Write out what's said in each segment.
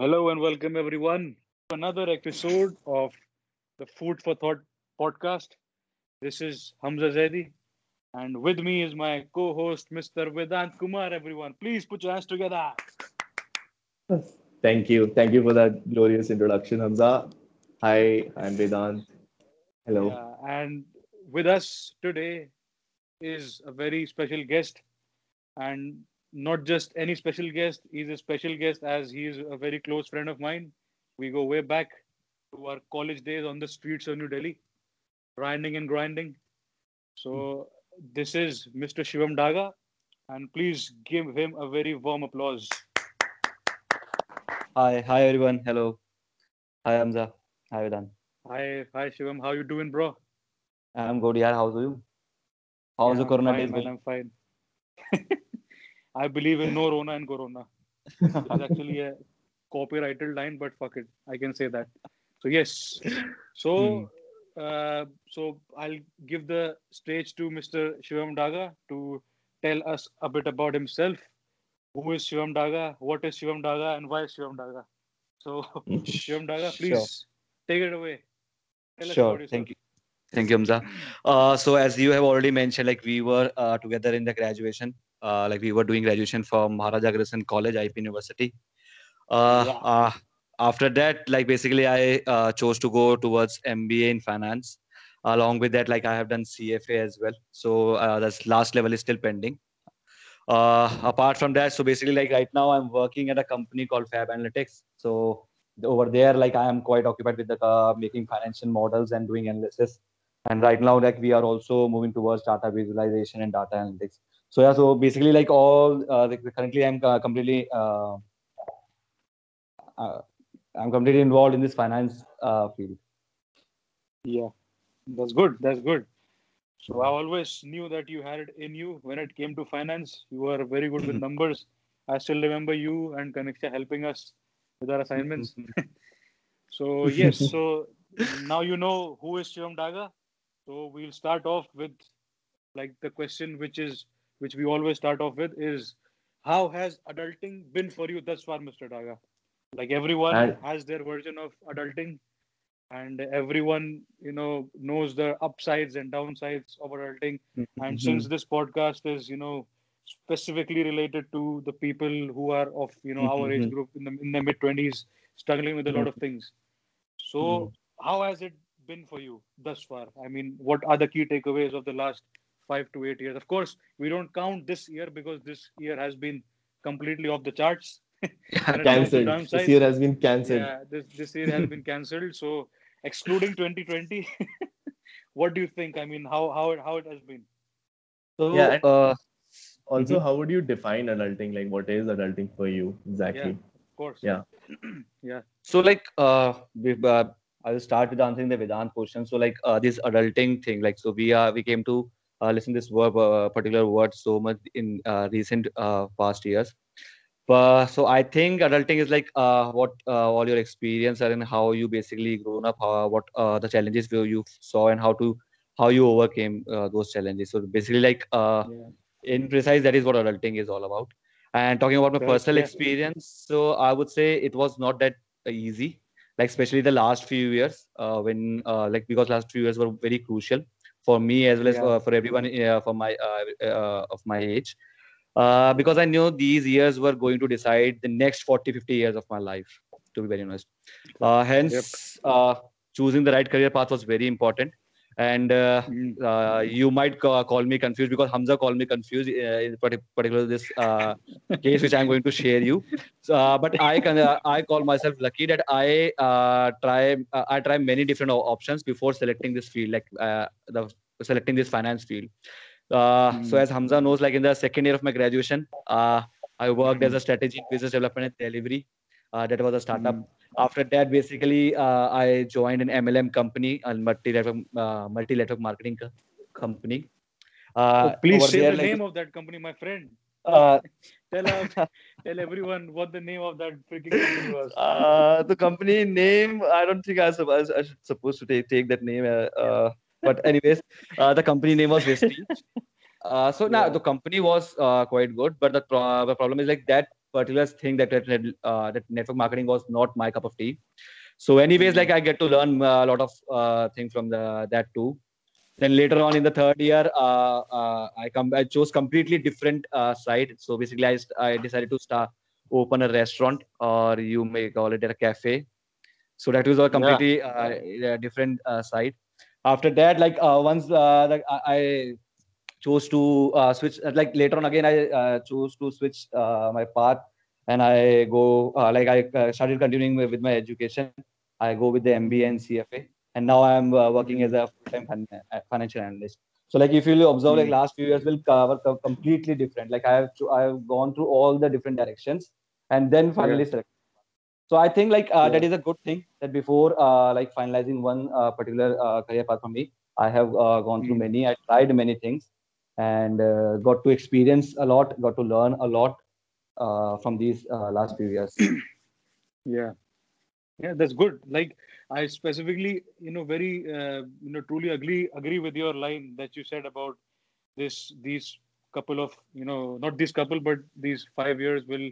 Hello and welcome everyone to another episode of the Food for Thought podcast. This is Hamza Zaidi, and with me is my co-host Mr. Vedant Kumar. Everyone, please put your hands together. Thank you. Thank you for that glorious introduction, Hamza. Hi, I'm Vedant. Hello. Yeah, and with us today is a very special guest, and not just any special guest. He's a special guest as he is a very close friend of mine. We go way back to our college days on the streets of New Delhi, grinding and grinding. So this is Mr. Shivam Daga, and please give him a very warm applause. Hi, hi everyone. Hello. Hi Hamza. Hi Vedant. Hi, hi Shivam. How you doing, bro? I'm good. Yeah, how's you? How's Yeah, the I'm corona fine, days man? I'm fine. I believe in no Rona and Corona. It's actually a copyrighted line, but fuck it, I can say that. So yes, so uh, so I'll give the stage to Mr. Shivam Daga to tell us a bit about himself. Who is Shivam Daga? What is Shivam Daga? And why is Shivam Daga? So Shivam Daga, please take it away. Tell us Sure. about. Thank you. Thank you, Hamza. Uh, so as you have already mentioned, like we were uh, together in the graduation. Uh, like we were doing graduation from Maharaja Agrawal College, IP University. Uh, Yeah. uh, after that, like basically, I uh, chose to go towards MBA in finance. Along with that, like I have done CFA as well. So uh, that's last level is still pending. Uh, apart from that, so basically, like right now, I'm working at a company called Fab Analytics. So over there, like I am quite occupied with the uh, making financial models and doing analysis. And right now, like we are also moving towards data visualization and data analytics. So yeah, so basically, like all uh, currently, I'm uh, completely uh, uh, I'm completely involved in this finance uh, field. Yeah, that's good. That's good. So I always knew that you had it in you when it came to finance. You were very good with numbers. I still remember you and Kaniksha helping us with our assignments. so yes, so now you know who is Shivam Daga. So we'll start off with like the question which is which we always start off with is how has adulting been for you thus far, Mr. Daga? Like everyone And- has their version of adulting and everyone you know knows the upsides and downsides of adulting and since this podcast is you know specifically related to the people who are of you know our age Mhm. group in the in the mid 20s struggling with a lot of things so Mhm. how has it been for you thus far i mean what are the key takeaways of the last 5 to 8 years of course we don't count this year because this year has been completely off the charts When it comes to Cancelled. downsides, This year has been cancelled. yeah, this this year has been cancelled. So excluding 2020, what do you think? I mean, how how it how it has been? So Yeah, and- uh, Also, how would you define adulting? Like, what is adulting for you exactly? Yeah, Of course. Yeah. yeah. So like uh, we, uh I will start with answering the Vedant question. So like uh, this adulting thing, like so we are we came to uh, listen this word uh, particular word so much in uh, recent uh, past years. But so I think adulting is like uh, what uh, all your experience are and how you basically grown up, how, what uh, the challenges you saw and how to how you overcame uh, those challenges. So basically like uh, yeah. in precise that is what adulting is all about and talking about my Correct, personal yeah. experience so i would say it was not that easy like especially the last few years uh, when uh, like because last few years were very crucial for me as well as Yeah. uh, for everyone uh, for my uh, uh, of my age. Uh, because i knew these years were going to decide the next 40 50 years of my life to be very honest. Uh, hence uh, choosing the right career path was very important and uh, Mm. uh, you might ca- call me confused because Hamza called me confused uh, in particular this uh, case which I'm going to share you. So, uh, but I can uh, I call myself lucky that I uh, try I try many different options before selecting this field like uh, the selecting this finance field. Uh, So Mm. as Hamza knows, like in the second year of my graduation, uh, I worked as a strategy business development and delivery. Uh, that was a startup Mm. After that basically uh, i joined an mlm company a multi-network uh, multi-network marketing co- company uh, Oh, please say there, the like, name of that company, my friend. uh, Tell us, tell everyone what the name of that freaking company was. uh, the company name i don't think i was supposed, I should supposed to take, take that name uh, uh, but anyways uh, the company name was Vestige. Uh, so now Yeah. the company was uh, quite good, but the, pro- the problem is like that particular thing that that, uh, that network marketing was not my cup of tea. So, anyways, like I get to learn a lot of uh, things from the that too. Then later on in the third year, uh, uh, I come I chose completely different uh, side. So basically, I, I decided to start open a restaurant or you may call it a cafe. So that was a completely uh, yeah, different uh, side. After that, like uh, once uh, like I, I chose to uh, switch, uh, like later on again, I uh, chose to switch uh, my path and I go uh, like I uh, started continuing with, my education. I go with the MBA and CFA, and now I'm uh, working as a full-time fin- financial analyst. So like if you observe like Mm. last few years will cover co- completely different. Like I have to, I have gone through all the different directions and then finally select. So I think like uh, Yeah. is a good thing that before uh, like finalizing one uh, particular uh, career path for me, I have uh, gone through Mm. many. I tried many things and uh, got to experience a lot, got to learn a lot uh, from these uh, last few years. Yeah, yeah, that's good. Like I specifically, you know, very, uh, you know, truly agree agree with your line that you said about this these couple of, you know, not this couple, but these five years will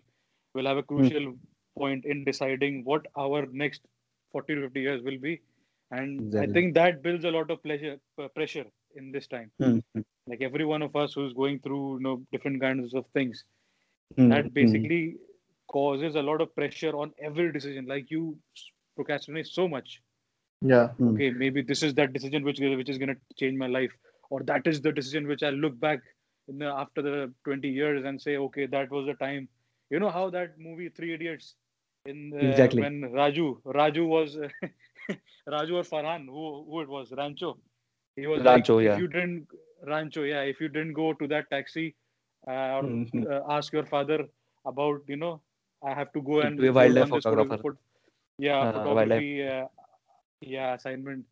will have a crucial point in deciding what our next 40 to 50 years will be, and I think that builds a lot of pleasure uh, pressure in this time. Hmm, Like every one of us who's going through, you know, different kinds of things hmm, that basically causes a lot of pressure on every decision like you procrastinate so much Yeah. Hmm. okay maybe this is that decision which which is going to change my life or that is the decision which i look back in the, after the 20 years and say okay that was the time you know how that movie three idiots in uh, Exactly. when raju raju was raju or farhan who who it was rancho he was Rancho, like, yeah. if you didn't rancho yeah if you didn't go to that taxi uh, or Mhm. uh, ask your father about you know I have to go To and be a work wildlife on this photographer. phot- yeah Uh, photography uh, yeah assignment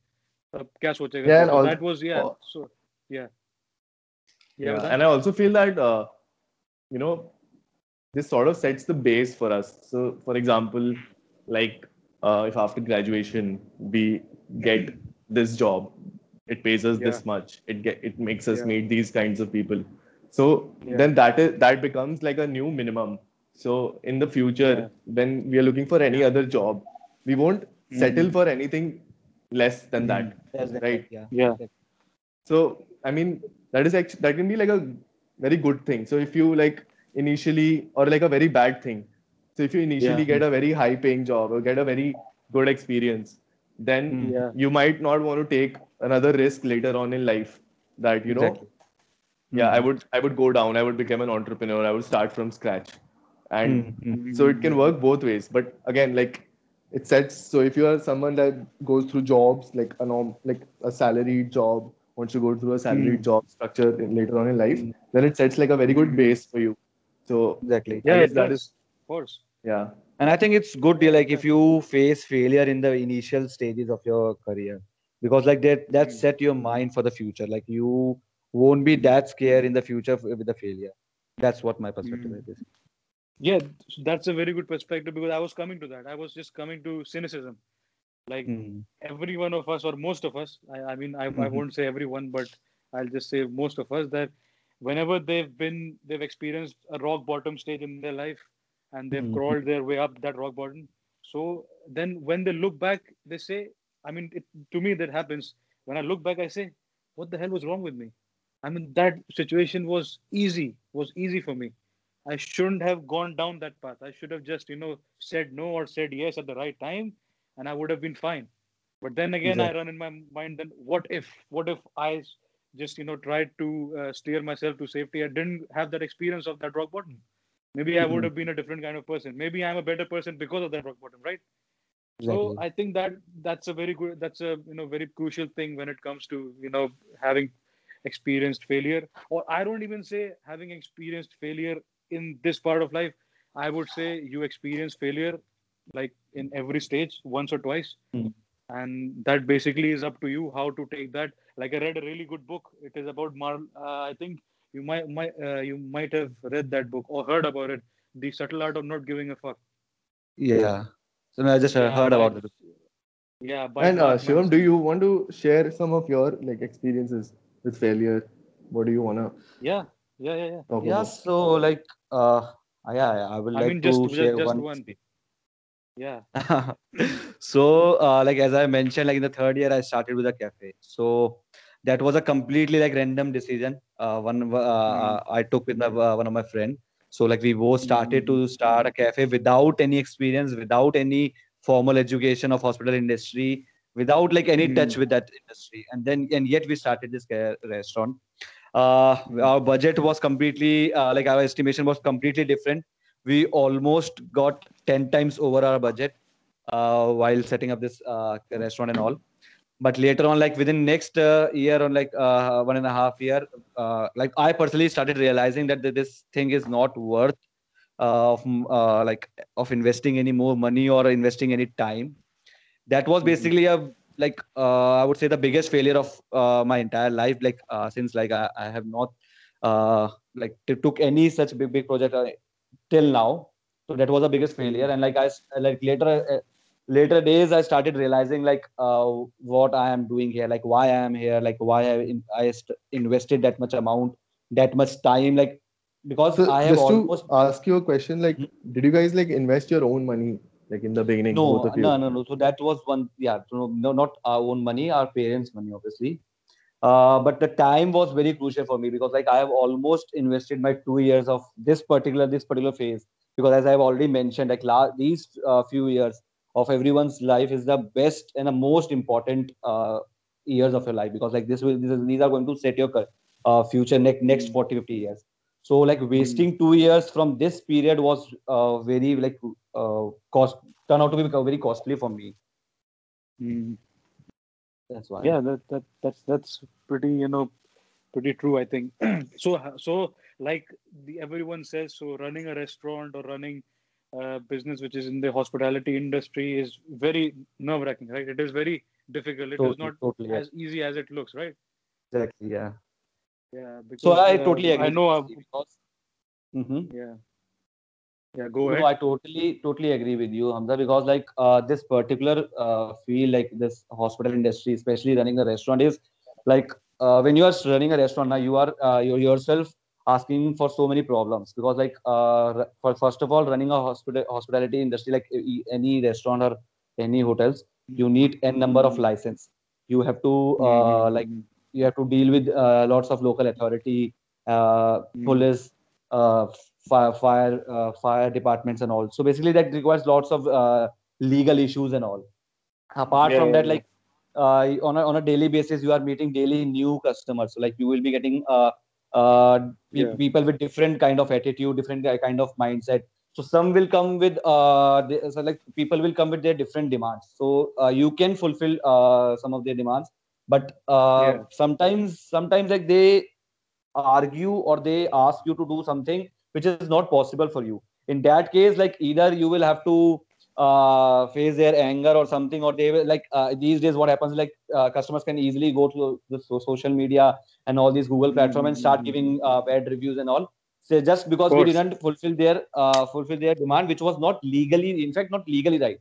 तब क्या सोचेगा Yeah, तो and so al- that was yeah al- so yeah yeah, Yeah, Vedant? and I also feel that uh, you know this sort of sets the base for us. So, for example, like uh, if after graduation we get this job, it pays us this much. It get it makes us Yeah. meet these kinds of people. So Yeah. then that is that becomes like a new minimum. So in the future, Yeah. when we are looking for any other job, we won't settle Mhm. for anything less than that, That's right? Yeah. yeah So I mean that is actually that can be like a very good thing. So if you like initially or like a very bad thing. So if you initially Yeah. get a very high paying job or get a very good experience, then Mm. Yeah. you might not want to take another risk later on in life that you know Exactly. yeah I would I would go down, I would become an entrepreneur, I would start from scratch. And Mm, mm. so it can work both ways but again like it sets so if you are someone that goes through jobs like a norm like a salaried job wants to go through a salaried Mm. job structure in, later on in life then it sets like a very good base for you so Exactly. yeah it that does. Of course yeah And I think it's good, yeah, like if you face failure in the initial stages of your career, because like that that Mm. set your mind for the future. Like you won't be that scared in the future with the failure. That's what my perspective Mm. is. yeah that's a very good perspective because I was coming to that I was just coming to cynicism like Mm. every one of us or most of us i, I mean I, I Mhm. won't say everyone but i'll just say most of us that whenever they've been they've experienced a rock bottom stage in their life and they've Mhm. crawled their way up that rock bottom so then when they look back they say i mean it, to me that happens when i look back i say what the hell was wrong with me i mean that situation was easy was easy for me i shouldn't have gone down that path i should have just you know said no or said yes at the right time and I would have been fine. But then again, I run in my mind, then what if, what if I just, you know, tried to uh, steer myself to safety? I didn't have that experience of that rock bottom. Maybe I would Mhm. have been a different kind of person. Maybe I'm a better person because of that rock bottom, right? Exactly. So I think that that's a very good, that's a, you know, very crucial thing when it comes to, you know, having experienced failure. Or I don't even say having experienced failure in this part of life. I would say you experience failure like in every stage once or twice Hmm. and that basically is up to you how to take that like i read a really good book it is about mar uh, i think you might might uh, you might have read that book or heard about it the subtle art of not giving a fuck yeah. So I just uh, Yeah, heard about it. yeah by and uh, Shivam do you want to share some of your like experiences with failure what do you want to yeah yeah yeah yeah talk Yeah. about So like uh, yeah, yeah, I will I like mean, to just- just- share just one. one. experience. Yeah. so uh, like as i mentioned like in the third year i started with a cafe so that was a completely like random decision uh, one uh, uh, i took with my, uh, one of my friend. So like we both started to start a cafe without any experience without any formal education of hospital industry without like any Mm. touch with that industry. And then and yet we started this restaurant. Uh, our budget was completely uh, like our estimation was completely different. We almost got 10 times over our budget uh, while setting up this uh, restaurant and all but later on like within next uh, year or like uh, one and a half year uh, like i personally started realizing that this thing is not worth uh, of uh, like of investing any more money or investing any time. That was Mhm. basically a like uh, i would say the biggest failure of uh, my entire life like uh, since like i, I have not uh, like t- took any such big big project uh, till now. So that was the biggest failure. And like i like later later days i started realizing like uh, what i am doing here like why i am here like why i, in, I st- invested that much amount that much time like because So i have just almost to ask you a question, like, Mhm. did you guys like invest your own money, like in the beginning, no both of you? no no no so that was one yeah so no not our own money our parents money obviously uh, but the time was very crucial for me because like i have almost invested my two years of this particular this particular phase because as i've already mentioned like la- these uh, few years of everyone's life is the best and the most important uh, years of your life because like this will this is, these are going to set your uh, future next next 40 50 years so like wasting two years from this period was uh, very like uh, cost turned out to be very costly for me Mm. that's why Yeah, that, that that's that's pretty you know pretty true. I think so. So like the everyone says, so running a restaurant or running a business which is in the hospitality industry is very nerve wracking, right? It is very difficult. It is totally, not totally yeah. as easy as it looks, right? exactly yeah Yeah. Because, so i uh, totally agree I know. you because Mhm. yeah. Yeah. Go No, ahead. I totally, totally agree with you, Hamza, because like uh, this particular uh, field, like this hospital industry, especially running a restaurant, is like uh, when you are running a restaurant now, you are uh, you yourself asking for so many problems because like uh, for first of all, running a hospital hospitality industry, like any restaurant or any hotels, you need n number of license. You have to uh, like Mhm. you have to deal with uh, lots of local authority, uh, Mm. police, uh, fire, fire, uh, fire departments, and all. So basically, that requires lots of uh, legal issues and all. Apart Yeah, from yeah, that, like uh, on a on a daily basis, you are meeting daily new customers. So like you will be getting uh, Yeah. people with different kind of attitude, different kind of mindset. So some will come with uh, they, so like people will come with their different demands. So uh, you can fulfill uh, some of their demands, but uh, Yeah. sometimes sometimes like they argue or they ask you to do something which is not possible for you in that case like either you will have to uh, face their anger or something or they will like uh, these days what happens like uh, customers can easily go to the so- social media and all these google platform and start Mhm. giving uh, bad reviews and all. So just because we didn't fulfill their uh, fulfill their demand which was not legally in fact not legally right.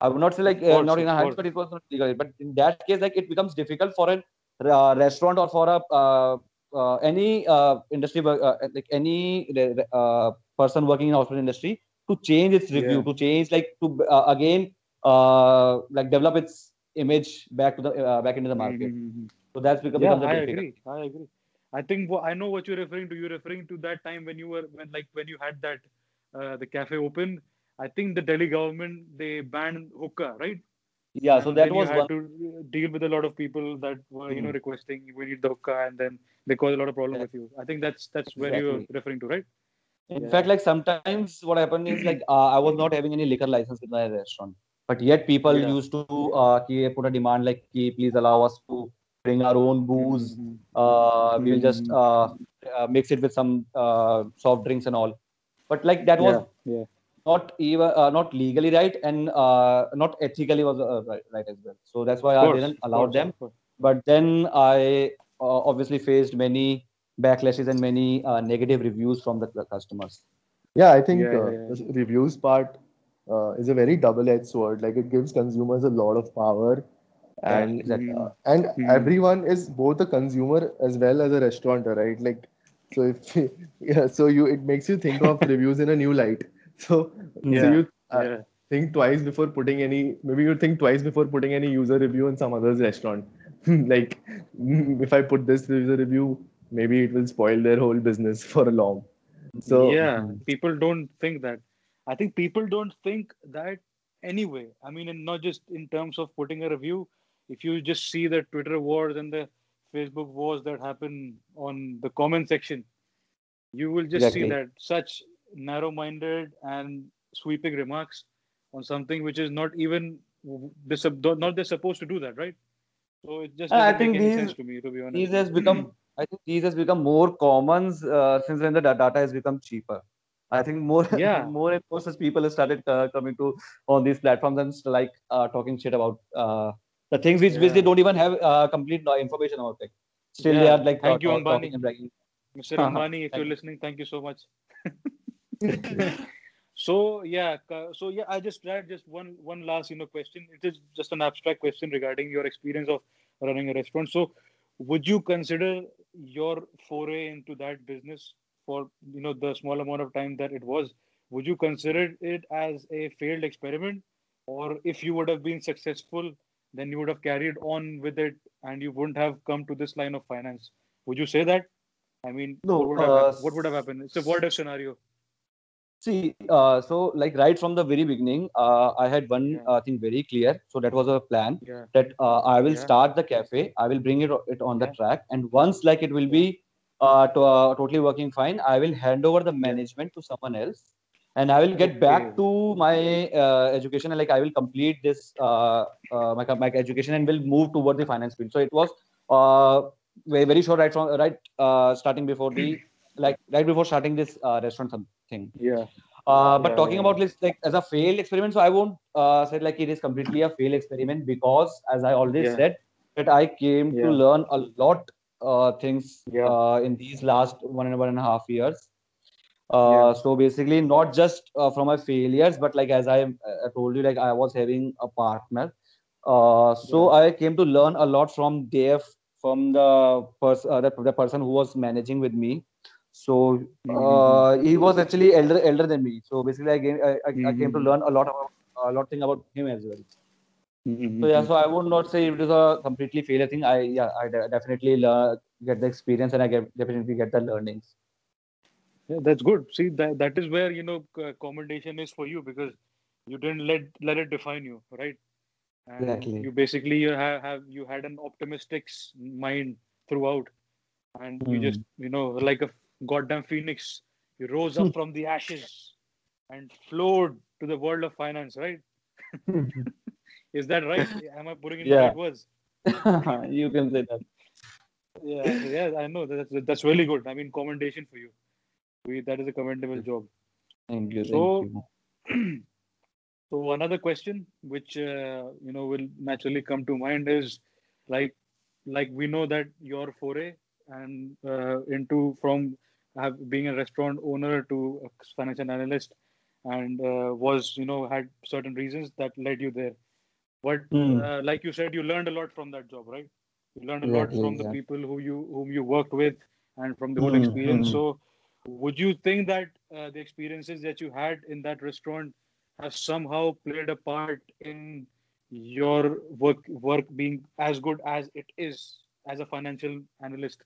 I would not say like uh, course, not in a hands but it was not legal but in that case like it becomes difficult for a uh, restaurant or for a uh, uh, any uh, industry uh, like any uh, person working in hospital industry to change its review Yeah. to change like to uh, again uh, like develop its image back to the uh, back into the market Mhm. so that's become Yeah, becomes I agree. I agree. I think wha- I know what you're referring to. You're referring to that time when you were when like when you had that uh, the cafe open. I think the Delhi government they banned hookah, right? yeah so And that then you was had one to uh, deal with a lot of people that were you know Mhm. requesting we need the hookah, and then they caused a lot of problem with you. I think that's that's where you're referring to, right? In Yeah. fact, like sometimes what happened is like uh, I was not having any liquor license in my restaurant, but yet people Yeah. used to uh, put a demand like, "Ki, please allow us to bring our own booze. Mhm. Uh, we will just Mhm. uh, uh, mix it with some uh, soft drinks and all." But like that was Yeah, not even uh, not legally right and uh, not ethically was uh, right, right as well. So that's why I didn't allow them. But then I uh, obviously faced many backlashes and many uh, negative reviews from the customers. Yeah, I think Yeah, uh, yeah, yeah. the reviews part uh, is a very double-edged sword. Like it gives consumers a lot of power, Yeah, and exactly. uh, and Mhm. everyone is both a consumer as well as a restaurateur, right? Like So if yeah, so you it makes you think of reviews in a new light. So so Yeah. you uh, yeah. think twice before putting any maybe you think twice before putting any user review in some other's restaurant. like if I put this user review, maybe it will spoil their whole business for a long. So yeah, people don't think that. I think people don't think that anyway. I mean, and not just in terms of putting a review. If you just see the Twitter wars and the Facebook wars that happen on the comment section, you will just see that such narrow-minded and sweeping remarks on something which is not even they're, not they're supposed to do that, right? So it just I doesn't think make any these- sense to me, to be honest. These has become, I think these has become more common uh, since when the data has become cheaper. I think more, Yeah. more and more such people have started uh, coming to on these platforms and like uh, talking shit about uh, the things which, which they don't even have uh, complete uh, information about. Like, still they are like Thank you, talk- Ambani. talking and bragging. Mr. Uh-huh. Ambani, if you're listening, thank you so much. so yeah, so yeah, I just had just one one last you know question. It is just an abstract question regarding your experience of running a restaurant. So, would you consider your foray into that business for you know the small amount of time that it was? Would you consider it as a failed experiment, or if you would have been successful, then you would have carried on with it and you wouldn't have come to this line of finance? Would you say that? I mean, No, what would have, uh, what would have happened? It's a what if scenario. See, uh, so like right from the very beginning, uh, I had one Yeah. uh, thing very clear. So that was a plan Yeah. that uh, I will Yeah. start the cafe. I will bring it, it on the track, and once like it will be uh, to, uh, totally working fine, I will hand over the management to someone else, and I will get back to my uh, education. And like I will complete this uh, uh, my my education and will move toward the finance field. So it was uh, very very short right from right uh, starting before the like right before starting this uh, restaurant something. Yeah. Uh, but Yeah, talking yeah, about this like as a failed experiment, so I won't uh, say like it is completely a failed experiment because as I already Yeah. said that I came to learn a lot uh, things uh, in these last one and one and a half years. Uh, Yeah. So basically, not just uh, from my failures, but like as I, I told you, like I was having a partner. Uh, so I came to learn a lot from Dave, from the person, uh, the, the person who was managing with me. So Mhm. uh, he was actually elder elder than me. So basically, I came I, I, I came to Mhm. learn a lot about a lot thing about him as well. Mhm. So yeah, so I would not say it is a completely failure thing. I yeah, I de- definitely learn, get the experience and I get definitely get the learnings. Yeah, that's good. See, that that is where you know commendation is for you because you didn't let let it define you, right? And Exactly. You basically you have, have you had an optimistic mind throughout, and you just you know like a goddamn phoenix, you rose up from the ashes and flowed to the world of finance, right? Is that right? Am I putting in the Yeah. right words? you can say that. Yeah, yeah, I know that's that's really good. I mean, commendation for you. We, that is a commendable job. Thank you. Thank So- you. So another question, which uh, you know will naturally come to mind, is like, like we know that your foray and uh, into from have, being a restaurant owner to a financial analyst, and uh, was you know had certain reasons that led you there. But Hmm. uh, like you said, you learned a lot from that job, right? You learned a lot Exactly, from the people who you whom you worked with, and from the whole Hmm, experience. hmm. So, would you think that uh, the experiences that you had in that restaurant have somehow played a part in your work work being as good as it is as a financial analyst?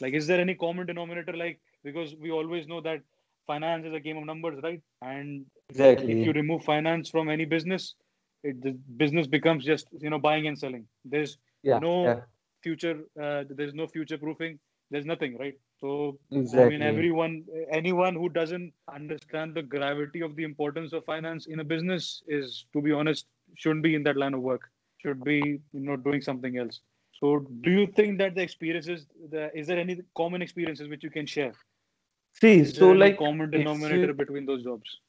Like, is there any common denominator? Like, because we always know that finance is a game of numbers, right? And Exactly. if you remove finance from any business, it, the business becomes just you know buying and selling. There's yeah. no yeah. future. Uh, there's no future proofing. There's nothing, right? So Exactly. I mean, everyone, anyone who doesn't understand the gravity of the importance of finance in a business is, to be honest, shouldn't be in that line of work. Should be, you know, doing something else. So, do you think that the experiences, the, is there any common experiences which you can share? See, Is so like common denominator you- between those jobs?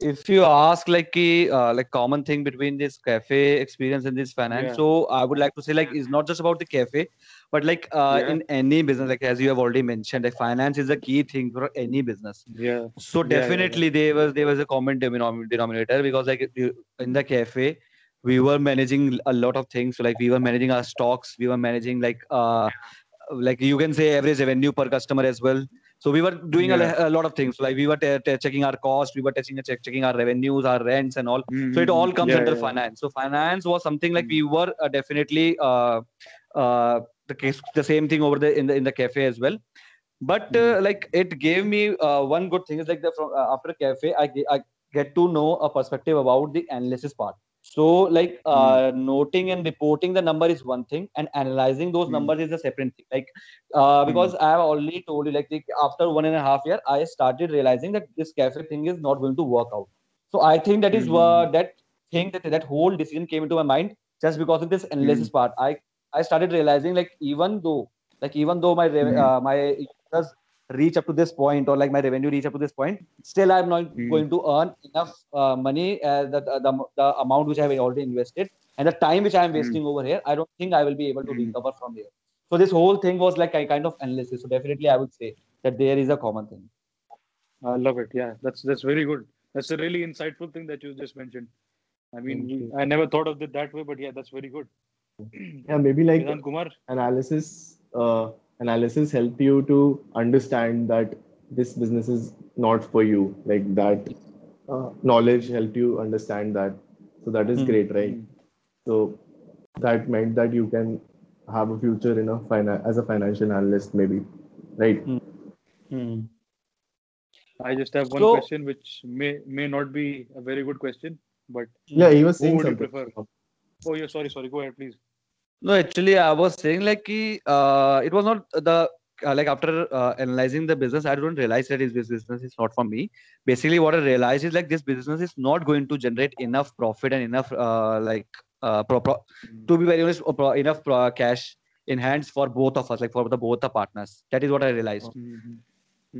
if you ask like ki, uh, like common thing between this cafe experience and this finance Yeah. so i would like to say like it's not just about the cafe but like uh, Yeah. in any business like as you have already mentioned like finance is a key thing for any business Yeah. so Yeah, yeah, definitely there was there was a common denom- denominator because like you- in the cafe we were managing a lot of things so like we were managing our stocks we were managing like uh like you can say average revenue per customer as well So we were doing a, Yeah. le- a lot of things. Like we were te- te- checking our costs, we were checking check, checking our revenues, our rents, and all. So it all comes Yeah, under yeah. finance. So finance was something like Mm. we were uh, definitely uh, uh, the case the same thing over the in the in the cafe as well. But uh, like it gave me uh, one good thing is like the from uh, after cafe I, I get to know a perspective about the analysis part. So like uh, noting and reporting the number is one thing, and analyzing those Mm. numbers is a separate thing. Like uh, because I have already told you like the, after one and a half year I started realizing that this cafe thing is not going to work out. So I think that is uh, that thing that that whole decision came into my mind just because of this analysis part. I I started realizing like even though like even though my uh, my users reach up to this point or like my revenue reach up to this point, still I'm not Mhm. going to earn enough uh, money uh, that uh, the, the amount which I have already invested and the time which I am Mhm. wasting over here. I don't think I will be able to Mhm. recover from here. So this whole thing was like a kind of analysis. So definitely I would say that there is a common thing. I love it. Yeah, that's that's very good. That's a really insightful thing that you just mentioned. I mean, I never thought of it that way, but yeah, that's very good. Yeah, maybe like Kumar. analysis uh, analysis help you to understand that this business is not for you. Like that uh, knowledge helped you understand that. So that is Hmm. great, right? So that meant that you can have a future in a finan- as a financial analyst, maybe, right? I just have one So- question, which may may not be a very good question, but Yeah, he was Who saying would you something. prefer? oh yeah, sorry, sorry. Go ahead, please. No, actually, I was saying like ki, uh, it was not the uh, like after uh, analyzing the business, I don't realize that is this business is not for me. Basically, what I realized is like this business is not going to generate enough profit and enough uh, like uh, pro- pro- to be very honest, uh, pro- enough pro- cash in hands for both of us, like for the both the partners. That is what I realized. Mhm.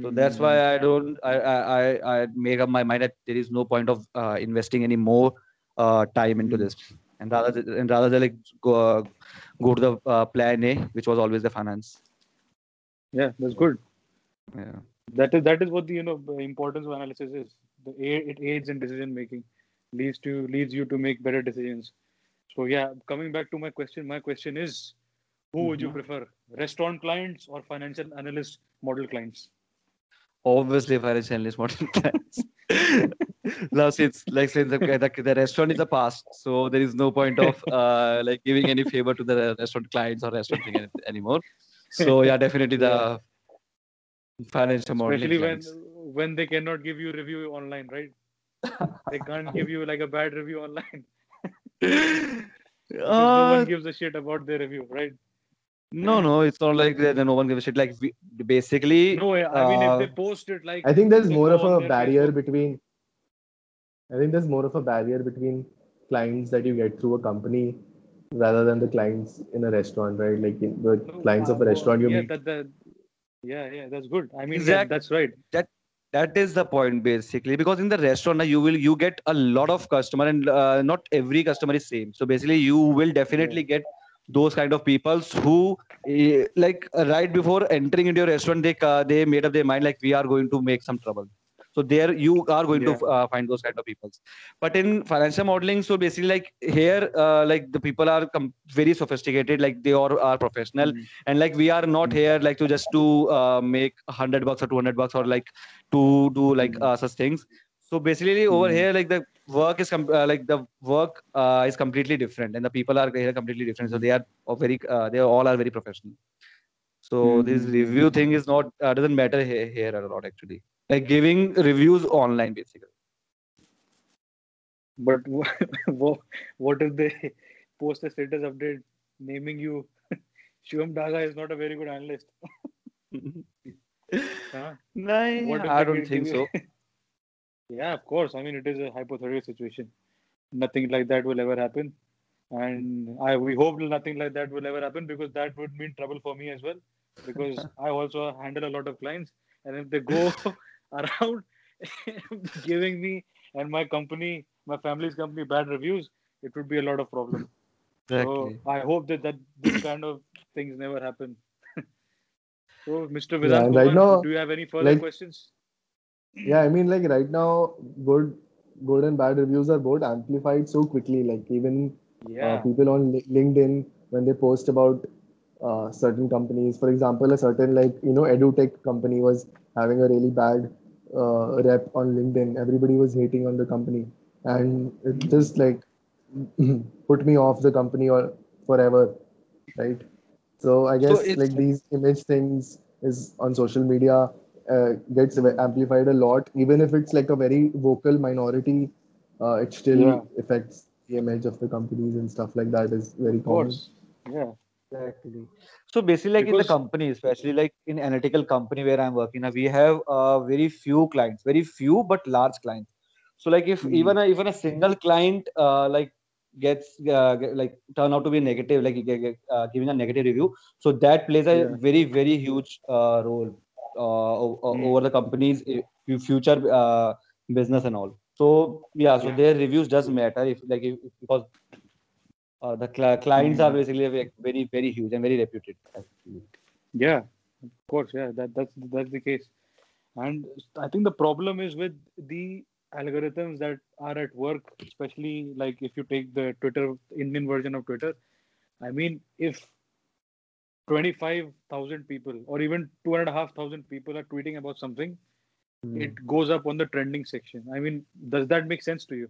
So that's why I don't. I I I, I make up my mind that there is no point of uh, investing any more uh, time into Mm. this, and rather th- and rather than like go uh, go to the uh, plan A, which was always the finance. Yeah, that's good. Yeah. That is that is what the you know importance of analysis is. The it aids in decision making, leads to leads you to make better decisions. So yeah, coming back to my question, my question is, who would you prefer, restaurant clients or financial analyst model clients? Obviously, financial analyst model plans. Now, since like since the, the, the restaurant is the past, so there is no point of uh, like giving any favor to the restaurant clients or restaurant thing anymore. So yeah, definitely the financial modeling. Especially when clients. when they cannot give you review online, right? they can't give you like a bad review online. Because no Uh, one gives a shit about their review, right? no, no, it's not like that. No one gives a shit. Like we, basically, No, I mean if they uh, post it like I think there's more of a barrier Facebook- between. I think there's more of a barrier between clients that you get through a company rather than the clients in a restaurant, right? Like in the No, clients of a restaurant you yeah, meet. that, that, yeah, yeah, that's good. I mean, yeah, Exact- that's right. That that is the point basically because in the restaurant you will you get a lot of customer and uh, not every customer is same so basically you will definitely get those kind of people who eh, like uh, right before entering into your restaurant they uh, they made up their mind like we are going to make some trouble so there you are going to uh, find those kind of people but in financial modeling so basically like here uh, like the people are com- very sophisticated like they are, are professional Mhm. and like we are not Mm. here like to just to uh, make 100 bucks or 200 bucks or like to do like Mm. uh, such things so basically over Mm. here like the work is com- uh, like the work uh, is completely different and the people are here completely different so they are all very uh, they all are very professional so this Mhm. review thing is not uh, doesn't matter here, here a lot actually like giving reviews online basically But what, what if they post a status update naming you Shivam Daga is not a very good analyst? Huh? no What i don't think so yeah, of course. I mean, it is a hypothetical situation. Nothing like that will ever happen, and I we hope nothing like that will ever happen because that would mean trouble for me as well. Because I also handle a lot of clients, and if they go around giving me and my company, my family's company, bad reviews, it would be a lot of problem. exactly So I hope that that this kind of things never happen. so, Mr. Yeah, Vedant Kumar, right now, do you have any further like- questions? Yeah, I mean, like right now, good, good and bad reviews are both amplified so quickly. Like even uh, Yeah. people on LinkedIn when they post about uh, certain companies. For example, a certain like you know edutech company was having a really bad uh, rep on LinkedIn. Everybody was hating on the company, and it just like put me off the company or forever, right? So I guess it's- like these image things is on social media uh, gets amplified a lot, even if it's like a very vocal minority. Uh, it still Yeah. affects the image of the companies and stuff like that is very common. course. Yeah. Exactly. So basically, like in the company, especially like in analytical company where I'm working, now we have uh, very few clients, very few but large clients. So like if Mhm. even a even a single client uh, like gets uh, get- like turn out to be negative, like uh, giving a negative review, so that plays a Yeah. very very huge uh, role uh, o- o- Mm. over the company's uh, future uh, business and all. So yeah, so Yeah. their reviews does matter if like if- because uh, the cli- clients are Mm. basically very very huge and very reputed. actually. Yeah, of course. Yeah, that that's that's the case. And I think the problem is with the algorithms that are at work, especially like if you take the Twitter Indian version of Twitter. I mean, if twenty-five thousand people or even two and a half thousand people are tweeting about something, it goes up on the trending section. I mean, does that make sense to you?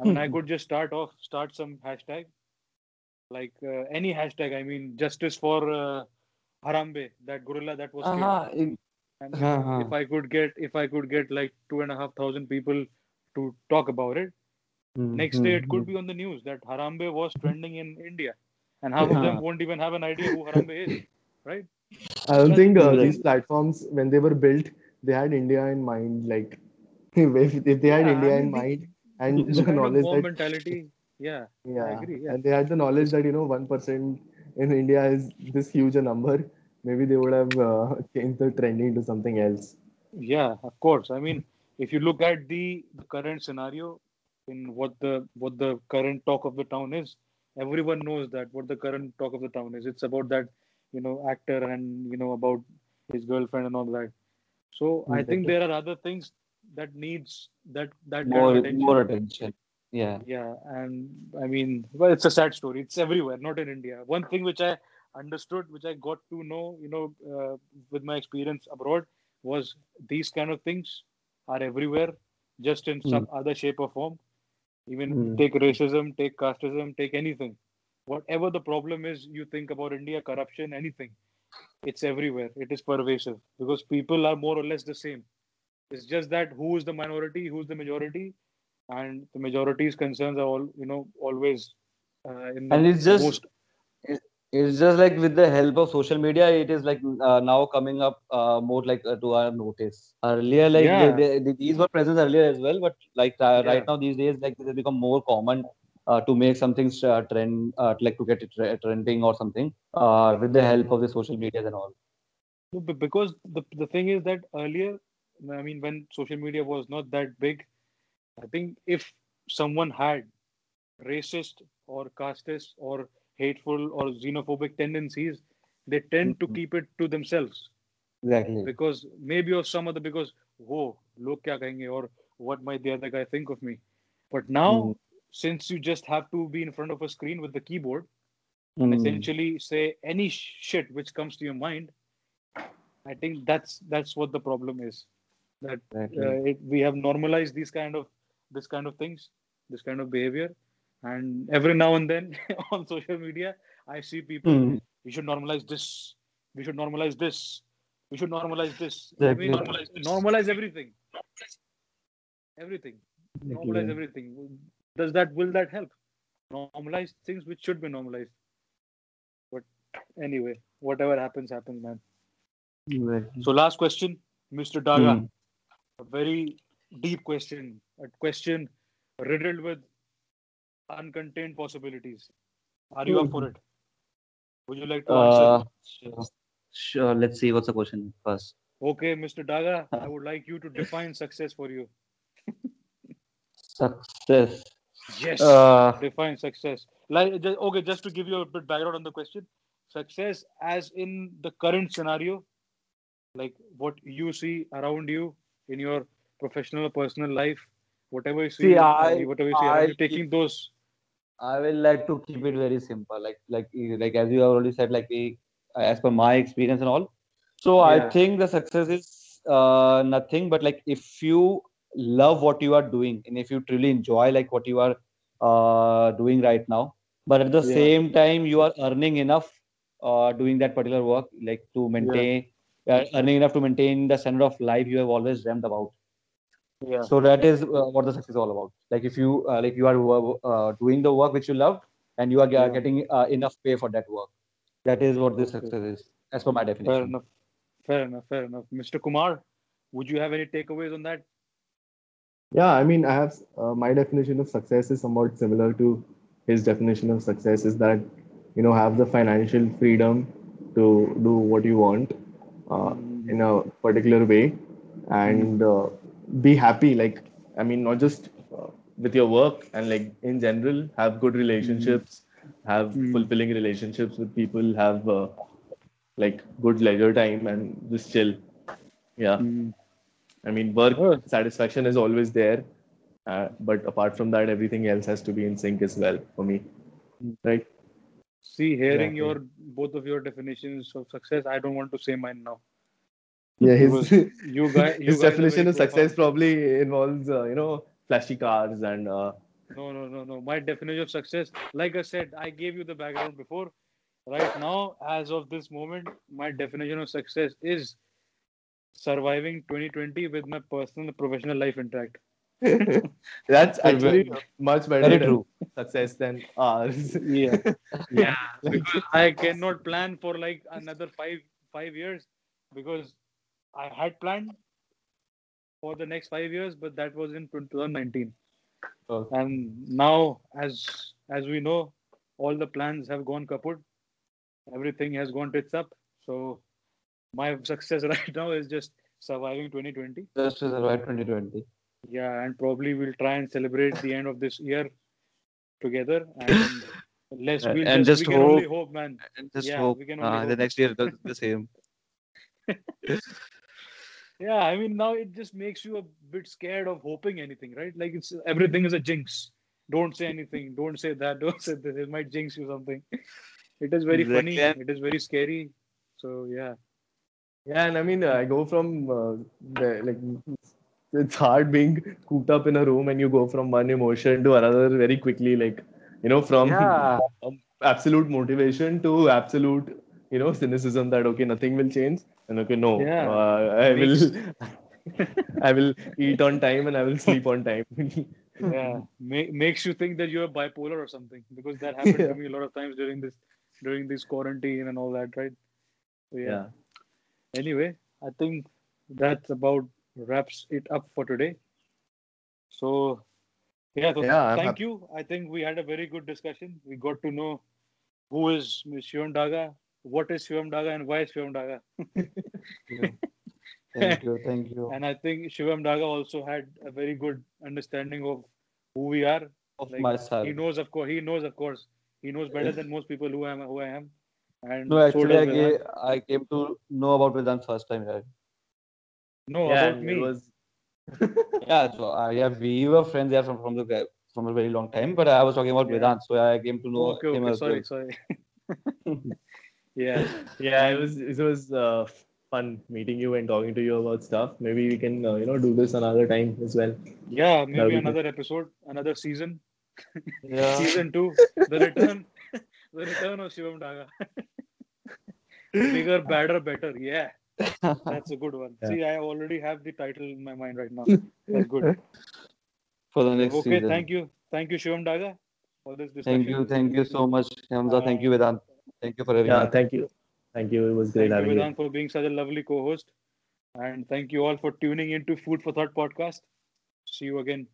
I mean, I could just start off, start some hashtag, like uh, any hashtag. I mean, justice for uh, Harambe, that gorilla that was killed. Uh-huh. in- And if, Uh-huh. if I could get, if I could get like two and a half thousand people to talk about it, next day it could be on the news that Harambe was trending in India, and half of them won't even have an idea who Harambe is, right? I don't That's think uh, these platforms, when they were built, they had India in mind. Like, if, if they had Yeah, I India mean, in mind and the knowledge that, mentality, yeah, yeah, I agree, yeah. and they had the knowledge that you know one percent in India is this huge a number, maybe they would have uh, changed the trending to something else. Yeah, of course. I mean, if you look at the, the current scenario in what the what the current talk of the town is, everyone knows that what the current talk of the town is. It's about that, you know, actor and you know about his girlfriend and all that. So I think there are other things that needs that that kind more attention. more attention. Yeah. Yeah, and I mean, well, it's a sad story. It's everywhere, not in India. One thing which I understood, which I got to know, you know, uh, with my experience abroad, was these kind of things are everywhere, just in some other shape or form. Even Mm. take racism, take casteism, take anything. Whatever the problem is, you think about India, corruption, anything. It's everywhere. It is pervasive because people are more or less the same. It's just that who is the minority, who's the majority, and the majority's concerns are all you know always uh, in And it's just most it's just like with the help of social media, it is like uh, now coming up uh, more like uh, to our notice. Earlier, like Yeah. they, they, these were present earlier as well, but like uh, Yeah. right now these days, like they become more common uh, to make something uh, trend, uh, like to get it tre- trending or something uh, with the help of the social media and all. No, because the the thing is that earlier, I mean, when social media was not that big, I think if someone had racist or casteist or hateful or xenophobic tendencies, they tend to Mhm. keep it to themselves Exactly. because maybe or some other because whoa, log kya kahenge or what might the other guy think of me. But now, Mhm. since you just have to be in front of a screen with the keyboard, Mm. essentially say any shit which comes to your mind i think that's that's what the problem is that Exactly. uh, it, we have normalized these kind of this kind of things this kind of behavior. And every now and then on social media i see people Mm. we should normalize this. We should normalize this. We should normalize this. Exactly. normalize, normalize everything. Everything. Normalize everything. Does that will that help? Normalize things which should be normalized. But anyway whatever happens happens man. Exactly. so last question mr daga. Mm. a very deep question a question riddled with uncontained possibilities are you up for it would you like to answer Uh, sure. Sure. Let's see what's the question first. okay mr daga i would like you to define success for you Success. yes Uh, define success like just, okay just to give you a bit background on the question success as in the current scenario like what you see around you in your professional or personal life whatever you see, See, I- whatever you see I you taking those I will like to keep it very simple. Like like like as you have already said, like we as per my experience and all. So I think the success is uh, nothing but like if you love what you are doing and if you truly enjoy like what you are uh, doing right now, but at the Yeah. same time you are earning enough uh, doing that particular work, like to maintain uh, earning enough to maintain the standard of life you have always dreamt about Yeah. so that is uh, what the success is all about like if you uh, like you are uh, doing the work which you love and you are Yeah. getting uh, enough pay for that work that is what this success is as per my definition. Fair enough. Fair enough. Fair enough. Mr. Kumar, would you have any takeaways on that? Yeah, I mean, I have uh, my definition of success is somewhat similar to his definition of success is that you know have the financial freedom to do what you want uh, in a particular way and uh, be happy. Like, I mean, not just uh, with your work and like in general, have good relationships, have Mm. fulfilling relationships with people, have uh, like good leisure time and just chill. Yeah. I mean, work Oh. satisfaction is always there, uh, but apart from that, everything else has to be in sync as well for me, right? See, hearing Exactly. your both of your definitions of success, I don't want to say mine now. Yeah, his You guys, his guys definition very of success profound. probably involves uh, you know flashy cars and uh, No, no, no, no. My definition of success, like I said, I gave you the background before. Right now, as of this moment, my definition of success is surviving 2020 with my personal and professional life intact. that's actually much better very true success than ours. Yeah, yeah. Because I cannot plan for like another five five years because I had planned for the next five years, but that was in 2019. Oh. And now, as as we know, all the plans have gone kaput. Everything has gone tits up. So my success right now is just surviving 2020. just to survive 2020 Yeah, and probably we'll try and celebrate the end of this year together. And let's we'll and just, just we can only hope- hope, man. And just Yeah, hope we can uh, only the next year does the same. Yeah, I mean now it just makes you a bit scared of hoping anything, right? Like it's everything is a jinx. Don't say anything. Don't say that. Don't say this. It might jinx you something. It is very Exactly, funny. It is very scary. So yeah. Yeah, and I mean, I go from uh, the, like it's hard being cooped up in a room, and you go from one emotion to another very quickly. Like you know, from yeah um, absolute motivation to absolute you know cynicism that okay, nothing will change, and okay, no, Yeah. uh, I will, I will eat on time and I will sleep on time. Yeah. Ma- makes you think that you're bipolar or something because that happened Yeah. to me a lot of times during this during this quarantine and all that, right? So, yeah. yeah. anyway, I think that about wraps it up for today. So, yeah, so Yeah, I'm thank you. I think we had a very good discussion. We got to know who is Ms. Shivam Daga, what is Shivam Daga, and why is Shivam Daga. thank you thank you And I think Shivam Daga also had a very good understanding of who we are. of Like, myself He knows, of course. He knows, of course. He knows better than most people who I am. Who I am. And no so actually I, does I came to know about Vedant first time right? No, yeah, about me. it was yeah so uh, yeah we were friends there from, from the guy from a very long time but I was talking about Yeah. Vedant so I came to know okay, him okay. as Sorry, well sorry. yeah. yeah, it was it was uh, fun meeting you and talking to you about stuff. Maybe we can uh, you know do this another time as well. Yeah, That'll maybe be another episode, another season, yeah season two, the return, the return of Shivam Daga. Bigger, badder, better. Yeah, that's a good one. Yeah. See, I already have the title in my mind right now. That's good. for the next Okay, season. thank you, thank you, Shivam Daga, for this discussion. Thank you, thank you so much, Hamza. Thank you, Vedant. Thank you for having Yeah, me. thank you, thank you. It was great Thank you, having you. Vedant, for being such a lovely co-host, and thank you all for tuning into Food for Thought podcast. See you again